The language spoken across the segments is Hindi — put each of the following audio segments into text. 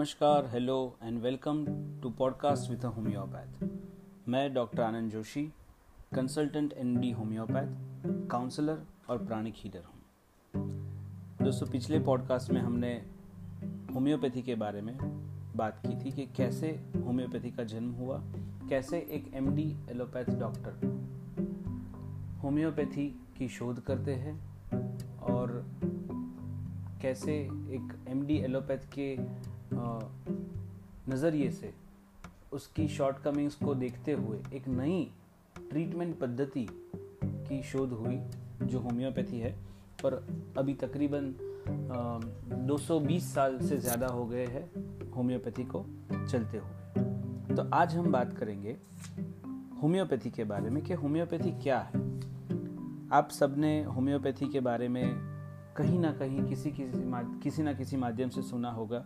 नमस्कार hello and welcome to podcast with homeopath मैं doctor Anand Joshi consultant N D homeopath counsellor और प्राणिक हीलर हूँ। दोस्तों, पिछले पॉडकास्ट में हमने होम्योपैथी के बारे में बात की थी कि कैसे होम्योपैथी का जन्म हुआ, कैसे एक M D allopath doctor homeopathy की शोध करते हैं और कैसे एक एम डी एलोपैथ के नज़रिए से उसकी शॉर्टकमिंग्स को देखते हुए एक नई ट्रीटमेंट पद्धति की शोध हुई, जो होम्योपैथी है, पर अभी तकरीबन 220 साल से ज़्यादा हो गए हैं होम्योपैथी को चलते हुए। तो आज हम बात करेंगे होम्योपैथी के बारे में कि होम्योपैथी क्या है। आप सबने होम्योपैथी के बारे में कहीं ना कहीं किसी किसी किसी ना किसी माध्यम से सुना होगा।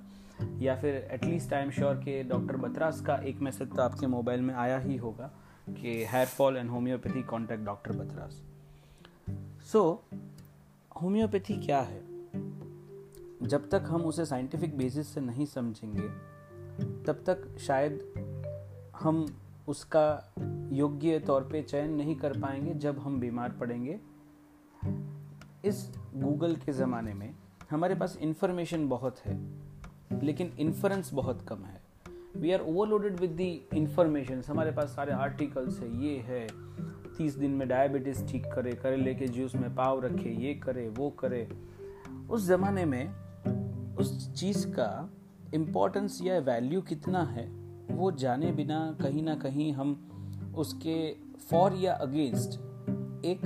या फिर at least I am sure कि डॉक्टर बतरास का एक मैसेज तो आपके मोबाइल में आया ही होगा कि hair fall and homeopathy contact doctor Batra's. So homeopathy क्या है? जब तक हम उसे साइंटिफिक बेसिस से नहीं समझेंगे, तब तक शायद हम उसका योग्य तौर पे चयन नहीं कर पाएँगे जब हम बीमार पड़ेंगे। इस गूगल के ज़माने में हमारे पास इंफॉर्मेशन बहुत है, लेकिन इन्फ्रेंस बहुत कम है। We are overloaded with the information हमारे पास सारे आर्टिकल्स है, ये है, तीस दिन में डायबिटीज़ ठीक करे करेले के जूस में पाव रखे, ये करे, वो करे। उस ज़माने में उस चीज़ का इम्पोर्टेंस या वैल्यू कितना है, वो जाने बिना कहीं ना कहीं हम उसके फॉर या अगेंस्ट एक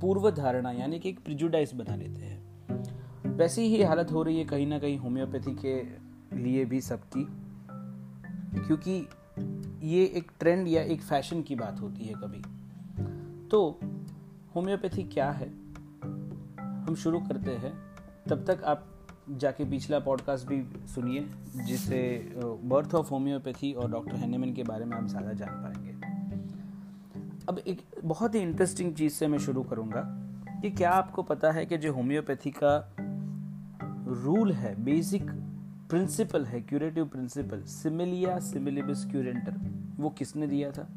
पूर्व धारणा यानी कि एक प्रिजुडाइज बना लेते हैं। वैसी ही हालत हो रही है कहीं ना कहीं होम्योपैथी के लिए भी सबकी, क्योंकि ये एक ट्रेंड या एक फ़ैशन की बात होती है कभी। तो होम्योपैथी क्या है? हम शुरू करते हैं। तब तक आप जाके पिछला पॉडकास्ट भी सुनिए जिससे बर्थ ऑफ़ होम्योपैथी और डॉक्टर हैनेमन के बारे में आप ज़्यादा जान पाएँगे। अब एक बहुत ही इंटरेस्टिंग चीज़ से मैं शुरू करूँगा कि क्या आपको पता है कि जो होम्योपैथी का रूल है बेसिक प्रिंसिपल है क्यूरेटिव प्रिंसिपल सिमिलिया सिमिलिबिस क्यूरेंटर वो किसने दिया था?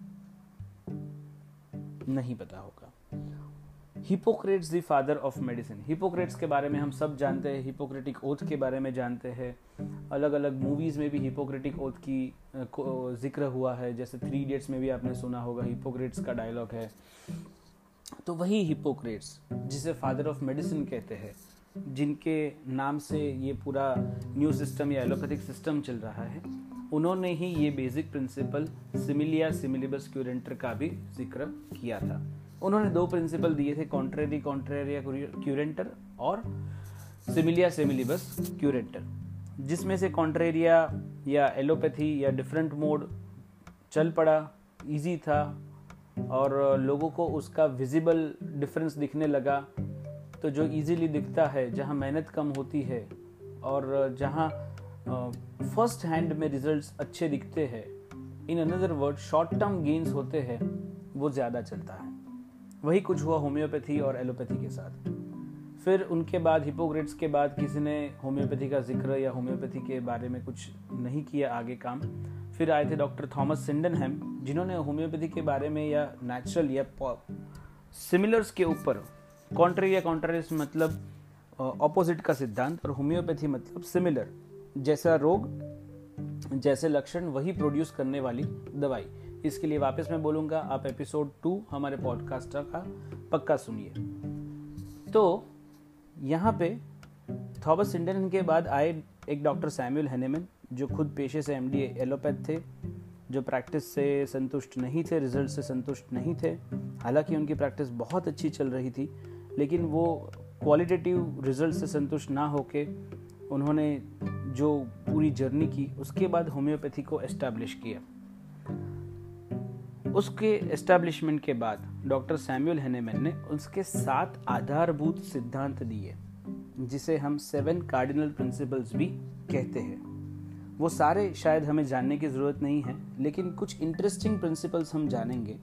नहीं पता होगा। Hippocrates the father of medicine Hippocrates के बारे में हम सब जानते हैं हिपोक्रेटिक ओथ के बारे में जानते हैं। अलग अलग मूवीज़ में भी हिपोक्रेटिक ओथ की ज़िक्र हुआ है। जैसे थ्री इडियट्स में भी आपने सुना होगा हिपोक्रेट्स का डायलॉग है। तो वही हिपोक्रेट्स जिसे फादर ऑफ़ मेडिसिन कहते हैं, जिनके नाम से ये पूरा न्यू सिस्टम या एलोपैथिक सिस्टम चल रहा है, उन्होंने ही ये basic principle similia similibus curentur का भी ज़िक्र किया था। उन्होंने दो प्रिंसिपल दिए थे, कॉन्ट्रेरी कॉन्ट्रेरिया क्यूरेंटर और सिमिलिया सिमिलिबस क्यूरेंटर, जिसमें से कॉन्ट्रेरिया या एलोपैथी या डिफरेंट मोड चल पड़ा इजी था, और लोगों को उसका विजिबल डिफरेंस दिखने लगा। तो जो इजीली दिखता है, जहाँ मेहनत कम होती है, और जहाँ फ़र्स्ट हैंड में रिजल्ट्स अच्छे दिखते हैं in another word short term gains होते हैं, वो ज़्यादा चलता है। वही कुछ हुआ होम्योपैथी और एलोपैथी के साथ। फिर उनके बाद हिपोग्रेट्स के बाद किसी ने होम्योपैथी का ज़िक्र या होम्योपैथी के बारे में कुछ नहीं किया आगे काम। फिर आए थे डॉक्टर थॉमस सिंडनहैम, जिन्होंने होम्योपैथी के बारे में या नेचुरल या सिमिलर्स के ऊपर कॉन्ट्री या कॉन्ट्रारिस मतलब ऑपोजिट का सिद्धांत और होम्योपैथी मतलब सिमिलर जैसा रोग, जैसे लक्षण, वही प्रोड्यूस करने वाली दवाई। इसके लिए वापस मैं बोलूँगा, आप एपिसोड टू हमारे पॉडकास्ट का पक्का सुनिए। तो यहाँ पे थॉमस इंडियन के बाद आए एक डॉक्टर सैमुअल हैनेमन जो खुद पेशे से एमडी एलोपैथ थे, जो प्रैक्टिस से संतुष्ट नहीं थे रिज़ल्ट से संतुष्ट नहीं थे। हालाँकि उनकी प्रैक्टिस बहुत अच्छी चल रही थी, लेकिन वो क्वालिटेटिव रिज़ल्ट से संतुष्ट ना होके उन्होंने जो पूरी जर्नी की, उसके बाद होम्योपैथी को एस्टैब्लिश किया। उसके एस्टैब्लिशमेंट के बाद डॉक्टर सैमुअल हेनेमैन ने उसके सात आधारभूत सिद्धांत दिए, जिसे हम सेवन कार्डिनल प्रिंसिपल्स भी कहते हैं। वो सारे शायद हमें जानने की ज़रूरत नहीं है, लेकिन कुछ इंटरेस्टिंग प्रिंसिपल्स हम जानेंगे।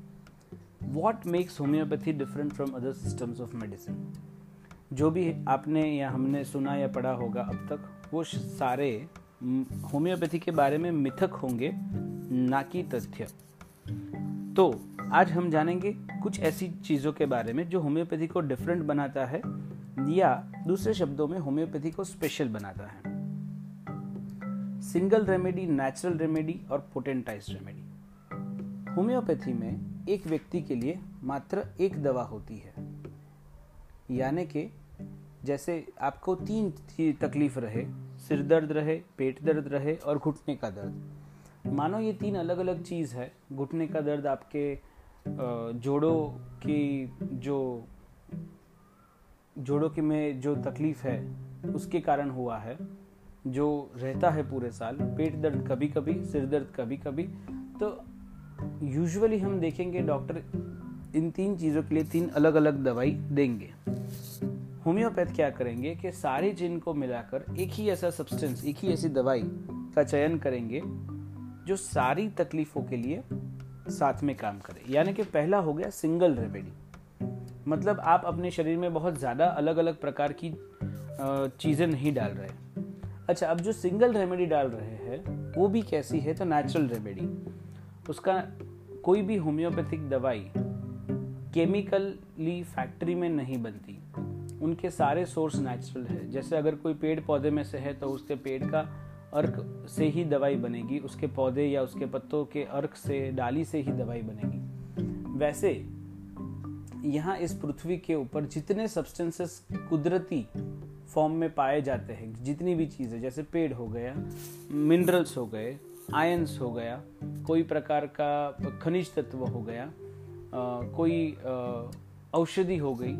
What makes homeopathy different from other systems of medicine जो भी आपने या हमने सुना या पढ़ा होगा अब तक, वो सारे होम्योपैथी के बारे में मिथक होंगे, ना कि तथ्य। तो आज हम जानेंगे कुछ ऐसी चीज़ों के बारे में जो होम्योपैथी को डिफरेंट बनाता है या दूसरे शब्दों में होम्योपैथी को स्पेशल बनाता है। सिंगल रेमेडी नेचुरल रेमेडी और पोटेंटाइज रेमेडी होम्योपैथी में एक व्यक्ति के लिए मात्र एक दवा होती है। यानी कि जैसे आपको तीन तकलीफ़ रहे, सिर दर्द रहे, पेट दर्द रहे और घुटने का दर्द। मानो ये तीन अलग अलग चीज़ है। घुटने का दर्द आपके जोड़ों की जो, जोड़ों के में जो तकलीफ़ है, उसके कारण हुआ है, जो रहता है पूरे साल। पेट दर्द कभी कभी सिर दर्द कभी कभी तो यूजुअली हम देखेंगे डॉक्टर इन तीन चीज़ों के लिए तीन अलग अलग दवाई देंगे। होम्योपैथ क्या करेंगे कि सारे जिन को मिलाकर एक ही ऐसा सब्सटेंस एक ही ऐसी दवाई का चयन करेंगे जो सारी तकलीफों के लिए साथ में काम करे। यानी कि पहला हो गया सिंगल रेमेडी मतलब आप अपने शरीर में बहुत ज़्यादा अलग अलग प्रकार की चीज़ें नहीं डाल रहे। अच्छा अब जो सिंगल रेमेडी डाल रहे हैं, वो भी कैसी है? तो नेचुरल रेमेडी उसका कोई भी होम्योपैथिक दवाई केमिकली फैक्ट्री में नहीं बनती। उनके सारे सोर्स नेचुरल है। जैसे अगर कोई पेड़ पौधे में से है तो उसके पेड़ का अर्क से ही दवाई बनेगी उसके पौधे या उसके पत्तों के अर्क से डाली से ही दवाई बनेगी। वैसे यहाँ इस पृथ्वी के ऊपर जितने सब्सटेंसेस कुदरती फॉर्म में पाए जाते हैं जितनी भी चीज़ें जैसे पेड़ हो गया मिनरल्स हो गए आयंस हो गया कोई प्रकार का खनिज तत्व हो गया आ, कोई औषधि हो गई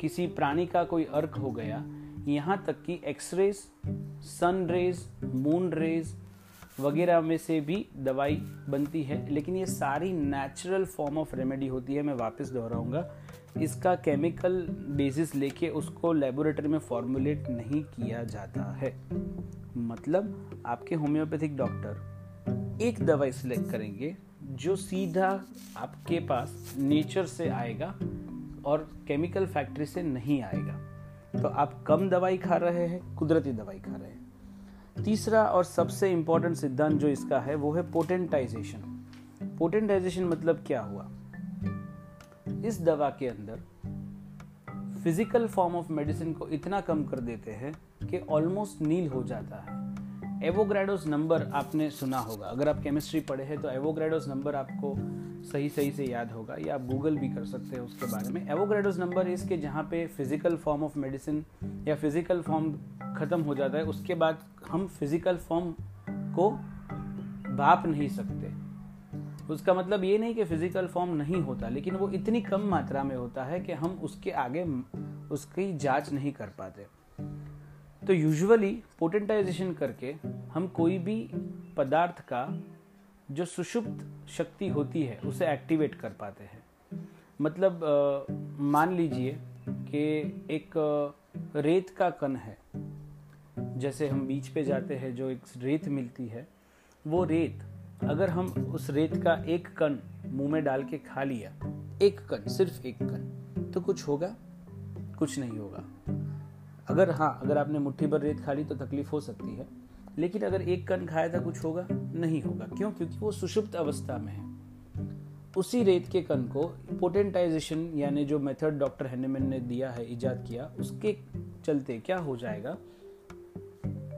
किसी प्राणी का कोई अर्क हो गया यहाँ तक कि x-rays sun rays moon rays वगैरह में से भी दवाई बनती है। लेकिन ये सारी नेचुरल फॉर्म ऑफ़ रेमेडी होती है, मैं वापस दोहराऊँगा। इसका केमिकल बेसिस लेके उसको लेबोरेटरी में फॉर्मुलेट नहीं किया जाता है। मतलब आपके होम्योपैथिक डॉक्टर एक दवाई सिलेक्ट करेंगे, जो सीधा आपके पास नेचर से आएगा और केमिकल फैक्ट्री से नहीं आएगा। तो आप कम दवाई खा रहे हैं, कुदरती दवाई खा रहे हैं। तीसरा और सबसे इंपॉर्टेंट सिद्धांत जो इसका है, वो है पोटेंटाइजेशन पोटेंटाइजेशन मतलब क्या हुआ? इस दवा के अंदर फ़िज़िकल फॉर्म ऑफ़ मेडिसिन को इतना कम कर देते हैं कि ऑलमोस्ट नील हो जाता है। एवोग्रेडोस नंबर आपने सुना होगा। अगर आप केमिस्ट्री पढ़े हैं तो एवोग्रेडोस नंबर आपको सही सही से याद होगा। या आप गूगल भी कर सकते हैं उसके बारे में। एवोग्रेडोस नंबर इसके जहाँ पे फ़िज़िकल फॉर्म ऑफ़ मेडिसिन या फ़िज़िकल फॉर्म ख़त्म हो जाता है, उसके बाद हम फ़िज़िकल फॉर्म को भाप नहीं सकते। उसका मतलब ये नहीं कि फ़िज़िकल फॉर्म नहीं होता, लेकिन वो इतनी कम मात्रा में होता है कि हम उसके आगे, उसकी जाँच नहीं कर पाते। तो यूजुअली पोटेंटाइजेशन करके हम कोई भी पदार्थ का जो सुषुप्त शक्ति होती है उसे एक्टिवेट कर पाते हैं। मतलब आ, मान लीजिए कि एक रेत का कण है। जैसे हम बीच पे जाते हैं जो एक रेत मिलती है वो रेत अगर हम उस रेत का एक कण मुँह में डाल के खा लिया एक कण सिर्फ़ एक कण तो कुछ होगा? कुछ नहीं होगा। अगर हाँ अगर आपने मुट्ठी भर रेत खा ली तो तकलीफ़ हो सकती है। लेकिन अगर एक कण खाया था, कुछ होगा? नहीं होगा। क्यों? क्योंकि वो सुषुप्त अवस्था में है। उसी रेत के कण को पोटेंटाइजेशन यानी जो मेथड डॉक्टर हैनेमैन ने दिया है इजाद किया, उसके चलते क्या हो जाएगा?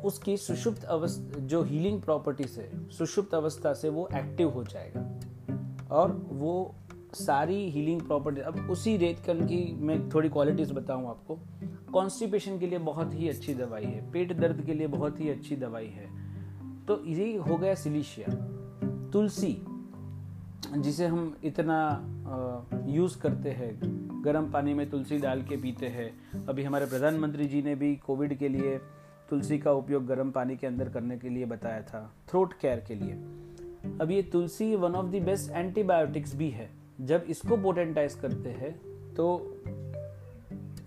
उसकी सुषुप्त अवस्था, जो हीलिंग प्रॉपर्टीज़ है सुषुप्त अवस्था से वो एक्टिव हो जाएगा। और वो सारी हीलिंग प्रॉपर्टी अब उसी रेत कण की मैं थोड़ी क्वालिटीज बताऊँ आपको। कॉन्स्टिपेशन के लिए बहुत ही अच्छी दवाई है, पेट दर्द के लिए बहुत ही अच्छी दवाई है। तो ये हो गया सिलिशिया। तुलसी, जिसे हम इतना यूज़ करते हैं, गर्म पानी में तुलसी डाल के पीते हैं। अभी हमारे प्रधानमंत्री जी ने भी कोविड के लिए तुलसी का उपयोग गर्म पानी के अंदर करने के लिए बताया था थ्रोट केयर के लिए। अब ये तुलसी one of the best antibiotics भी है। जब इसको पोटेंटाइज करते हैं तो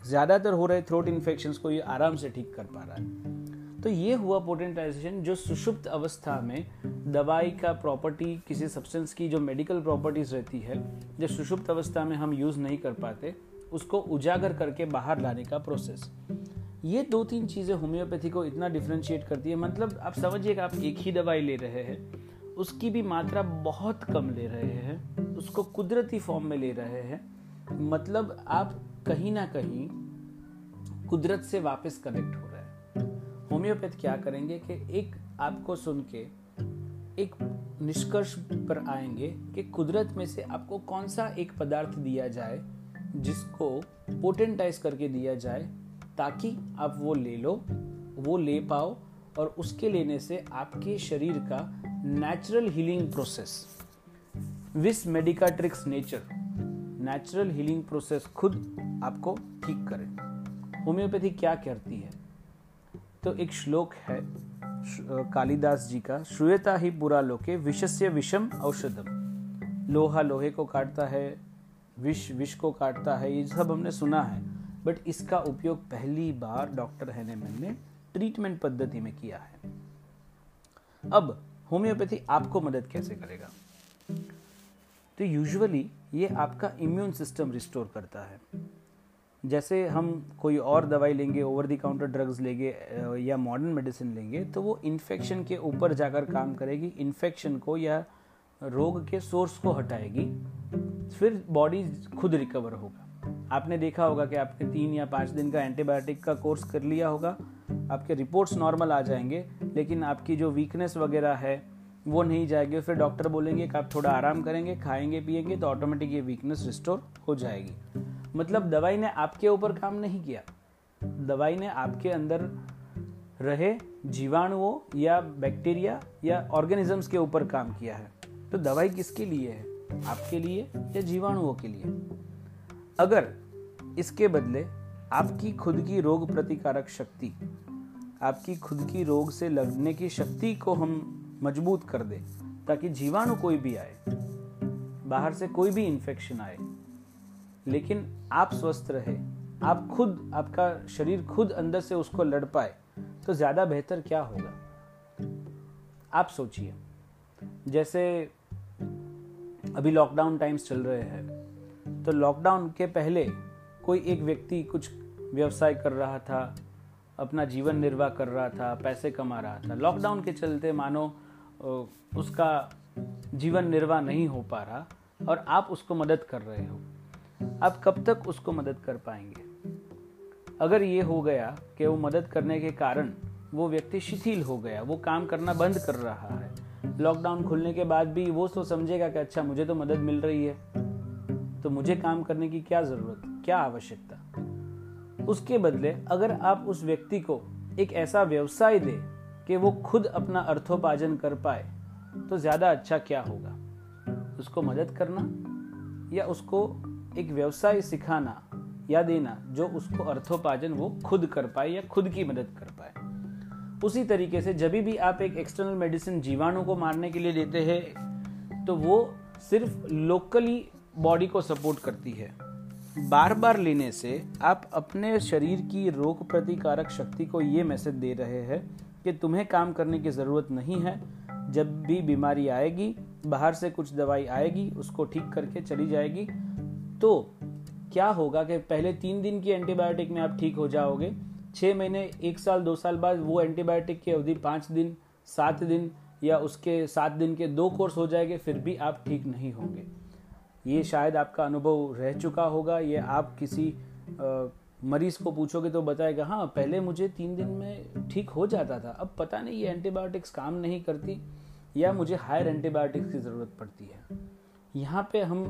ज़्यादातर हो रहे थ्रोट इन्फेक्शन को ये आराम से ठीक कर पा रहा है। तो ये हुआ पोटेंटाइजेशन जो सुषुप्त अवस्था में दवाई का प्रॉपर्टी किसी सब्सटेंस की जो मेडिकल प्रॉपर्टीज़ रहती है जो सुषुप्त अवस्था में हम यूज़ नहीं कर पाते, उसको उजागर करके बाहर लाने का प्रोसेस ये दो तीन चीज़ें होम्योपैथी को इतना डिफ्रेंशिएट करती है। मतलब आप समझिए कि आप एक ही दवाई ले रहे हैं, उसकी भी मात्रा बहुत कम ले रहे हैं, उसको कुदरती फॉर्म में ले रहे हैं। मतलब आप कहीं ना कहीं कुदरत से वापस कनेक्ट हो रहा है। होम्योपैथ क्या करेंगे कि एक आपको सुन के, एक निष्कर्ष पर आएँगे कि कुदरत में से आपको कौन सा एक पदार्थ दिया जाए जिसको पोटेंटाइज करके दिया जाए ताकि आप वो ले लो, वो ले पाओ और उसके लेने से आपके शरीर का natural healing process vis medicatrix nature natural healing process खुद आपको ठीक करे। होम्योपैथी क्या करती है? तो एक श्लोक है कालिदास जी का, श्रूयता ही बुरा लोके, विषस्य विषम औषधम। लोहा लोहे को काटता है, विष विष को काटता है, ये सब हमने सुना है। बट इसका उपयोग पहली बार डॉक्टर हैनेमन ने ट्रीटमेंट पद्धति में किया है। अब होम्योपैथी आपको मदद कैसे करेगा? तो यूजुअली ये आपका इम्यून सिस्टम रिस्टोर करता है। जैसे हम कोई और दवाई लेंगे ओवर दी काउंटर ड्रग्स लेंगे या मॉडर्न मेडिसिन लेंगे तो वो इन्फेक्शन के ऊपर जाकर काम करेगी। इन्फेक्शन को या रोग के सोर्स को हटाएगी। फिर बॉडी खुद रिकवर होगा। आपने देखा होगा कि आपने तीन या पाँच दिन का एंटीबायोटिक का कोर्स कर लिया होगा। आपके रिपोर्ट्स नॉर्मल आ जाएँगे, लेकिन आपकी जो वीकनेस वगैरह है, वो नहीं जाएगी। फिर डॉक्टर बोलेंगे कि आप थोड़ा आराम करेंगे, खाएँगे, पिएँगे तो ऑटोमेटिक ये वीकनेस रिस्टोर हो जाएगी। मतलब दवाई ने आपके ऊपर काम नहीं किया। दवाई ने आपके अंदर रहे जीवाणुओं या बैक्टीरिया या ऑर्गेनिजम्स के ऊपर काम किया है। तो दवाई किसके लिए है? आपके लिए या जीवाणुओं के लिए? अगर इसके बदले आपकी खुद की रोग प्रतिकारक शक्ति, आपकी खुद की रोग से लड़ने की शक्ति को हम मज़बूत कर दें, ताकि जीवाणु कोई भी आए, बाहर से कोई भी इन्फेक्शन आए लेकिन आप स्वस्थ रहे, आप खुद, आपका शरीर खुद अंदर से उसको लड़ पाए तो ज़्यादा बेहतर क्या होगा? आप सोचिए। जैसे अभी लॉकडाउन टाइम्स चल रहे हैं तो लॉकडाउन के पहले कोई एक व्यक्ति कुछ व्यवसाय कर रहा था, अपना जीवन निर्वाह कर रहा था, पैसे कमा रहा था। लॉकडाउन के चलते मानो उसका जीवन निर्वाह नहीं हो पा रहा और आप उसको मदद कर रहे हो। आप कब तक उसको मदद कर पाएँगे? अगर ये हो गया कि वो मदद करने के कारण वो व्यक्ति शिथिल हो गया, वो काम करना बंद कर रहा है लॉकडाउन खुलने के बाद भी वो तो समझेगा कि अच्छा मुझे तो मदद मिल रही है तो मुझे काम करने की क्या ज़रूरत, क्या आवश्यकता? उसके बदले अगर आप उस व्यक्ति को एक ऐसा व्यवसाय दे कि वो खुद अपना अर्थोपार्जन कर पाए तो ज़्यादा अच्छा क्या होगा? उसको मदद करना या उसको एक व्यवसाय सिखाना या देना, जो उसको अर्थोपार्जन वो खुद कर पाए या खुद की मदद कर पाए। उसी तरीके से जब भी आप एक एक्सटर्नल मेडिसिन जीवाणु को मारने के लिए देते हैं तो वो सिर्फ़ लोकली बॉडी को सपोर्ट करती है। बार बार लेने से आप अपने शरीर की रोग प्रतिकारक शक्ति को ये मैसेज दे रहे हैं कि तुम्हें काम करने की ज़रूरत नहीं है। जब भी बीमारी आएगी, बाहर से कुछ दवाई आएगी, उसको ठीक करके चली जाएगी तो क्या होगा कि पहले तीन दिन की एंटीबायोटिक में आप ठीक हो जाओगे छः महीने एक साल दो साल बाद वो एंटीबायोटिक की अवधि पाँच दिन सात दिन या उसके सात दिन के दो कोर्स हो जाएँगे फिर भी आप ठीक नहीं होंगे। ये शायद आपका अनुभव रह चुका होगा ये आप किसी आ, मरीज़ को पूछोगे तो बताएगा हाँ पहले मुझे तीन दिन में ठीक हो जाता था अब पता नहीं ये एंटीबायोटिक्स काम नहीं करती या मुझे हायर एंटीबायोटिक्स की ज़रूरत पड़ती है। यहाँ पे हम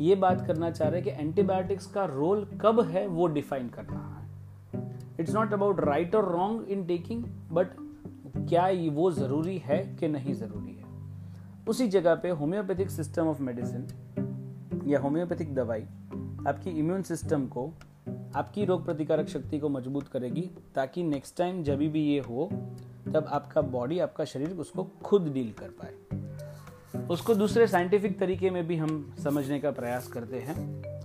ये बात करना चाह रहे हैं कि एंटीबायोटिक्स का रोल कब है वो डिफाइन करना है। इट्स नॉट अबाउट राइट और रॉन्ग इन टेकिंग बट क्या ये वो ज़रूरी है कि नहीं ज़रूरी है? उसी जगह पे होम्योपैथिक सिस्टम ऑफ़ मेडिसिन या होम्योपैथिक दवाई आपकी इम्यून सिस्टम को, आपकी रोग प्रतिकारक शक्ति को मज़बूत करेगी ताकि नेक्स्ट टाइम जब भी ये हो, तब आपका बॉडी आपका शरीर उसको खुद डील कर पाए। उसको दूसरे साइंटिफिक तरीके में भी हम समझने का प्रयास करते हैं।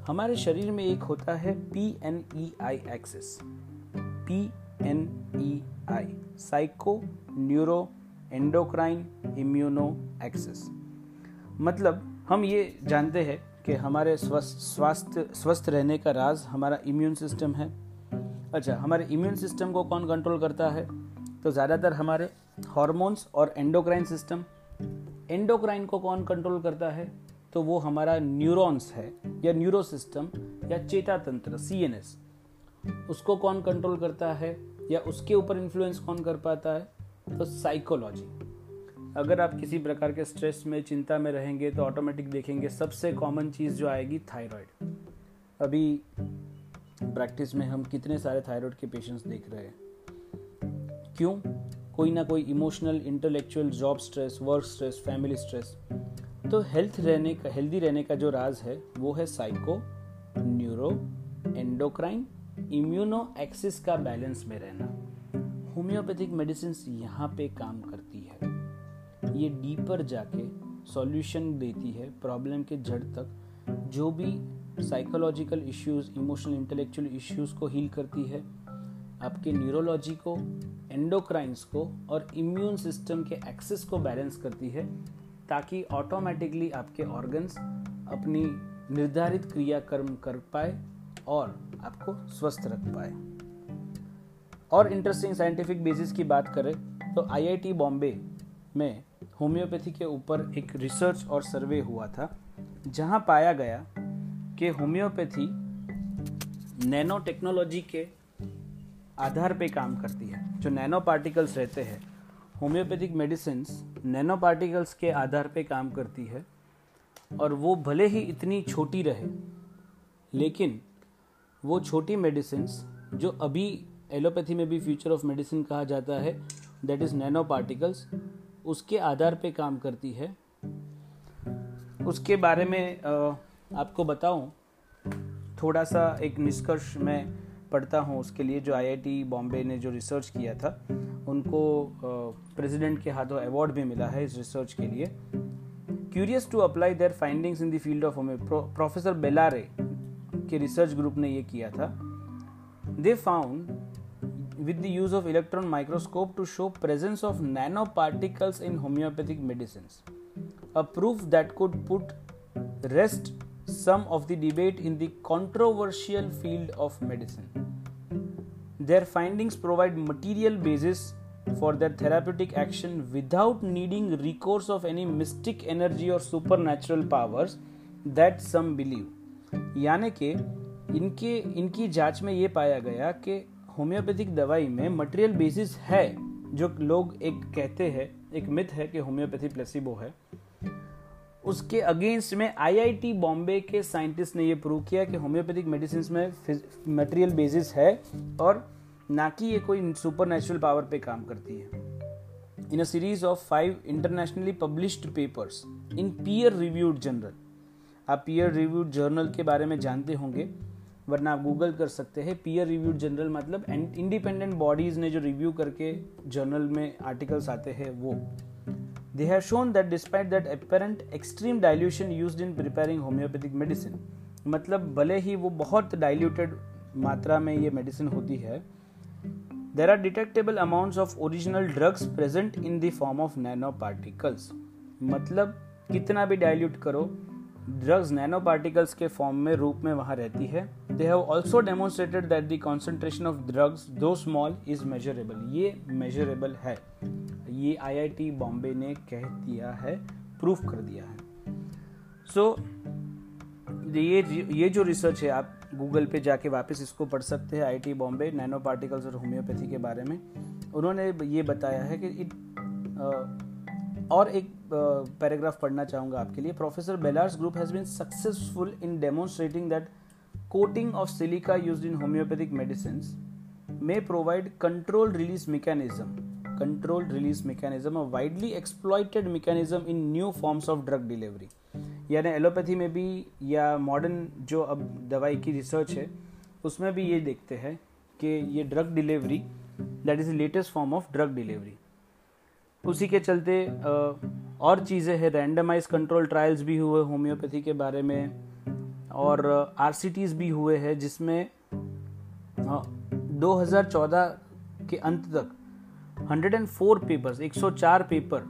हमारे शरीर में एक होता है P N E I axis P N E I psycho neuro endocrine immuno axis मतलब हम ये जानते हैं कि हमारे स्वस्थ, स्वास्थ्य, स्वस्थ रहने का राज हमारा इम्यून सिस्टम है। अच्छा हमारे इम्यून सिस्टम को कौन कंट्रोल करता है? तो ज़्यादातर हमारे हॉर्मोन्स और एंडोक्राइन सिस्टम एंडोक्राइन को कौन कंट्रोल करता है? तो वो हमारा न्यूरॉन्स है, या न्यूरो सिस्टम या चेता तंत्र सी उसको कौन कंट्रोल करता है, या उसके ऊपर इन्फ्लुएंस कौन कर पाता है? तो साइकोलॉजी अगर आप किसी प्रकार के स्ट्रेस में, चिंता में रहेंगे तो ऑटोमेटिक देखेंगे, सबसे कॉमन चीज़ जो आएगी थायराइड अभी प्रैक्टिस में हम कितने सारे थायराइड के पेशेंट्स देख रहे हैं। क्यों? कोई ना कोई emotional intellectual job stress work stress family stress तो हेल्थ रहने का हेल्दी रहने का जो राज है, वो है psycho neuro endocrine immuno axis का बैलेंस में रहना। होम्योपैथिक मेडिसिन यहाँ पे काम करती है। ये डीपर जाके सॉल्यूशन देती है प्रॉब्लम के जड़ तक। जो भी psychological issues emotional intellectual issues को हील करती है आपके न्यूरोलॉजी को एंडोक्राइंस को और इम्यून सिस्टम के एक्सेस को बैलेंस करती है ताकि ऑटोमेटिकली आपके ऑर्गन्स अपनी निर्धारित क्रियाकर्म कर पाए और आपको स्वस्थ रख पाए। और इंटरेस्टिंग साइंटिफिक बेसिस की बात करें तो आईआईटी बॉम्बे में होम्योपैथी के ऊपर एक रिसर्च और सर्वे हुआ था, जहाँ पाया गया कि होम्योपैथी नैनो टेक्नोलॉजी के आधार पे काम करती है, जो नैनो पार्टिकल्स रहते हैं होम्योपैथिक मेडिसिन नैनो पार्टिकल्स के आधार पे काम करती है, और वो भले ही इतनी छोटी रहे, लेकिन वो छोटी मेडिसिन जो अभी एलोपैथी में भी फ्यूचर ऑफ़ मेडिसिन कहा जाता है दैट इज़ नैनो पार्टिकल्स उसके आधार पे काम करती है। उसके बारे में आपको बताऊँ, थोड़ा सा एक निष्कर्ष मैं पढ़ता हूँ उसके लिए जो आईआईटी बॉम्बे ने जो रिसर्च किया था, उनको प्रेजिडेंट के हाथों एवॉर्ड भी मिला है इस रिसर्च के लिए। Curious to apply their findings in the field of homeopathy professor Bellare के रिसर्च ग्रुप ने ये किया था। They found with the use of electron microscope to show presence of nano particles in homeopathic medicine a proof that could put rest some of the debate in the controversial field of medicine their findings provide material basis for their therapeutic action without needing recourse of any mystic energy or supernatural powers that some believe. यानी कि इनके इनकी जाँच में ये पाया गया कि होम्योपैथिक दवाई में मटेरियल बेसिस है जो लोग एक कहते हैं एक मिथ है कि होम्योपैथी प्लेसिबो है उसके अगेंस्ट में आईआईटी बॉम्बे के साइंटिस्ट ने ये प्रूव किया कि होम्योपैथिक मेडिसिन में मटेरियल बेसिस है और ना कि ये कोई सुपर नेचुरल पावर पे काम करती है। In a series of five internationally published papers in peer reviewed journal आप पीयर रिव्यूड जर्नल के बारे में जानते होंगे, वरना आप गूगल कर सकते हैं। पीयर रिव्यूड जर्नल मतलब इंडिपेंडेंट बॉडीज ने जो रिव्यू करके जर्नल में आर्टिकल्स आते हैं वो। They have shown that despite that apparent extreme dilution used in preparing homeopathic medicine, मतलब भले ही वो बहुत डाइल्यूटेड मात्रा में ये मेडिसिन होती है there are detectable amounts of original drugs present in the form of nano particles मतलब कितना भी डाइल्यूट करो ड्रग्स नैनो पार्टिकल्स के फॉर्म में रूप में वहाँ रहती है। They have also demonstrated that the concentration of drugs though small is measurable ये मेजरेबल है। ये आईआईटी बॉम्बे ने कह दिया है प्रूफ कर दिया है। सो so, ये ये जो रिसर्च है आप गूगल पे जाके वापस इसको पढ़ सकते हैं आईआईटी बॉम्बे नैनो पार्टिकल्स और होम्योपैथी के बारे में। उन्होंने ये बताया है कि इट और एक पैराग्राफ पढ़ना चाहूँगा आपके लिए। Professor Bellare's group has been successful in demonstrating that coating of silica use in homeopathic medicine may provide control release mechanism controlled release mechanism, a widely exploited mechanism in new forms of drug delivery. यानी एलोपैथी में भी या मॉडर्न जो अब दवाई की रिसर्च है, उसमें भी ये देखते हैं कि ये drug delivery that is the latest form of drug delivery उसी के चलते और चीज़ें हैं रैंडमाइज कंट्रोल ट्रायल्स भी हुए होम्योपैथी के बारे में, और आर भी हुए हैं, जिसमें 2014 के अंत तक 104 पेपर्स 104 पेपर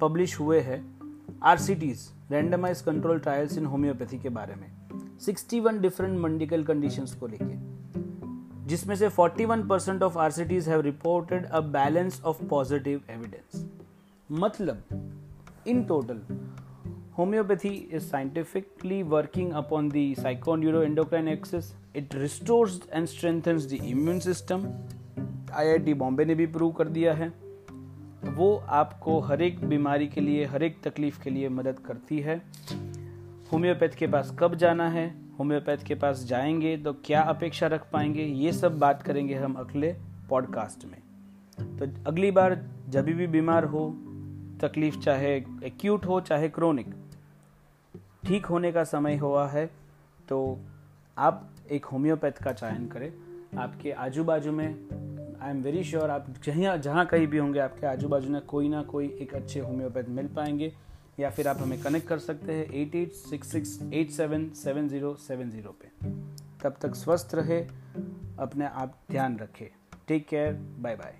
पब्लिश हुए हैं R C Ts randomize control trials in homeopathy के बारे में। 61 डिफरेंट मेडिकल कंडीशंस को लेके। जिसमें से 41 percent of are have reported a balance of positive evidence मतलब in total homeopathy is scientifically working upon the psychoneuroendocrine axis it restores and strengthens the immune system IIT Bombay ने भी प्रूव कर दिया है। वो आपको हर एक बीमारी के लिए, हर एक तकलीफ़ के लिए मदद करती है। होम्योपैथ के पास कब जाना है? होम्योपैथ के पास जाएँगे तो क्या अपेक्षा रख पाएँगे? ये सब बात करेंगे हम अगले पॉडकास्ट में। तो अगली बार जब भी बीमार हो, तकलीफ़ चाहे एक्यूट हो, चाहे क्रोनिक ठीक होने का समय हुआ है तो आप एक होम्योपैथ का चयन करें। आपके आजू बाजू में आई एम वेरी श्योर आप जहाँ जहाँ कहीं भी होंगे, आपके आजू बाजू में कोई ना कोई एक अच्छे होम्योपैथ मिल पाएँगे, या फिर आप हमें कनेक्ट कर सकते हैं eight eight six six eight seven seven zero seven zero पे। तब तक स्वस्थ रहे, अपने आप ध्यान रखें। Take care bye bye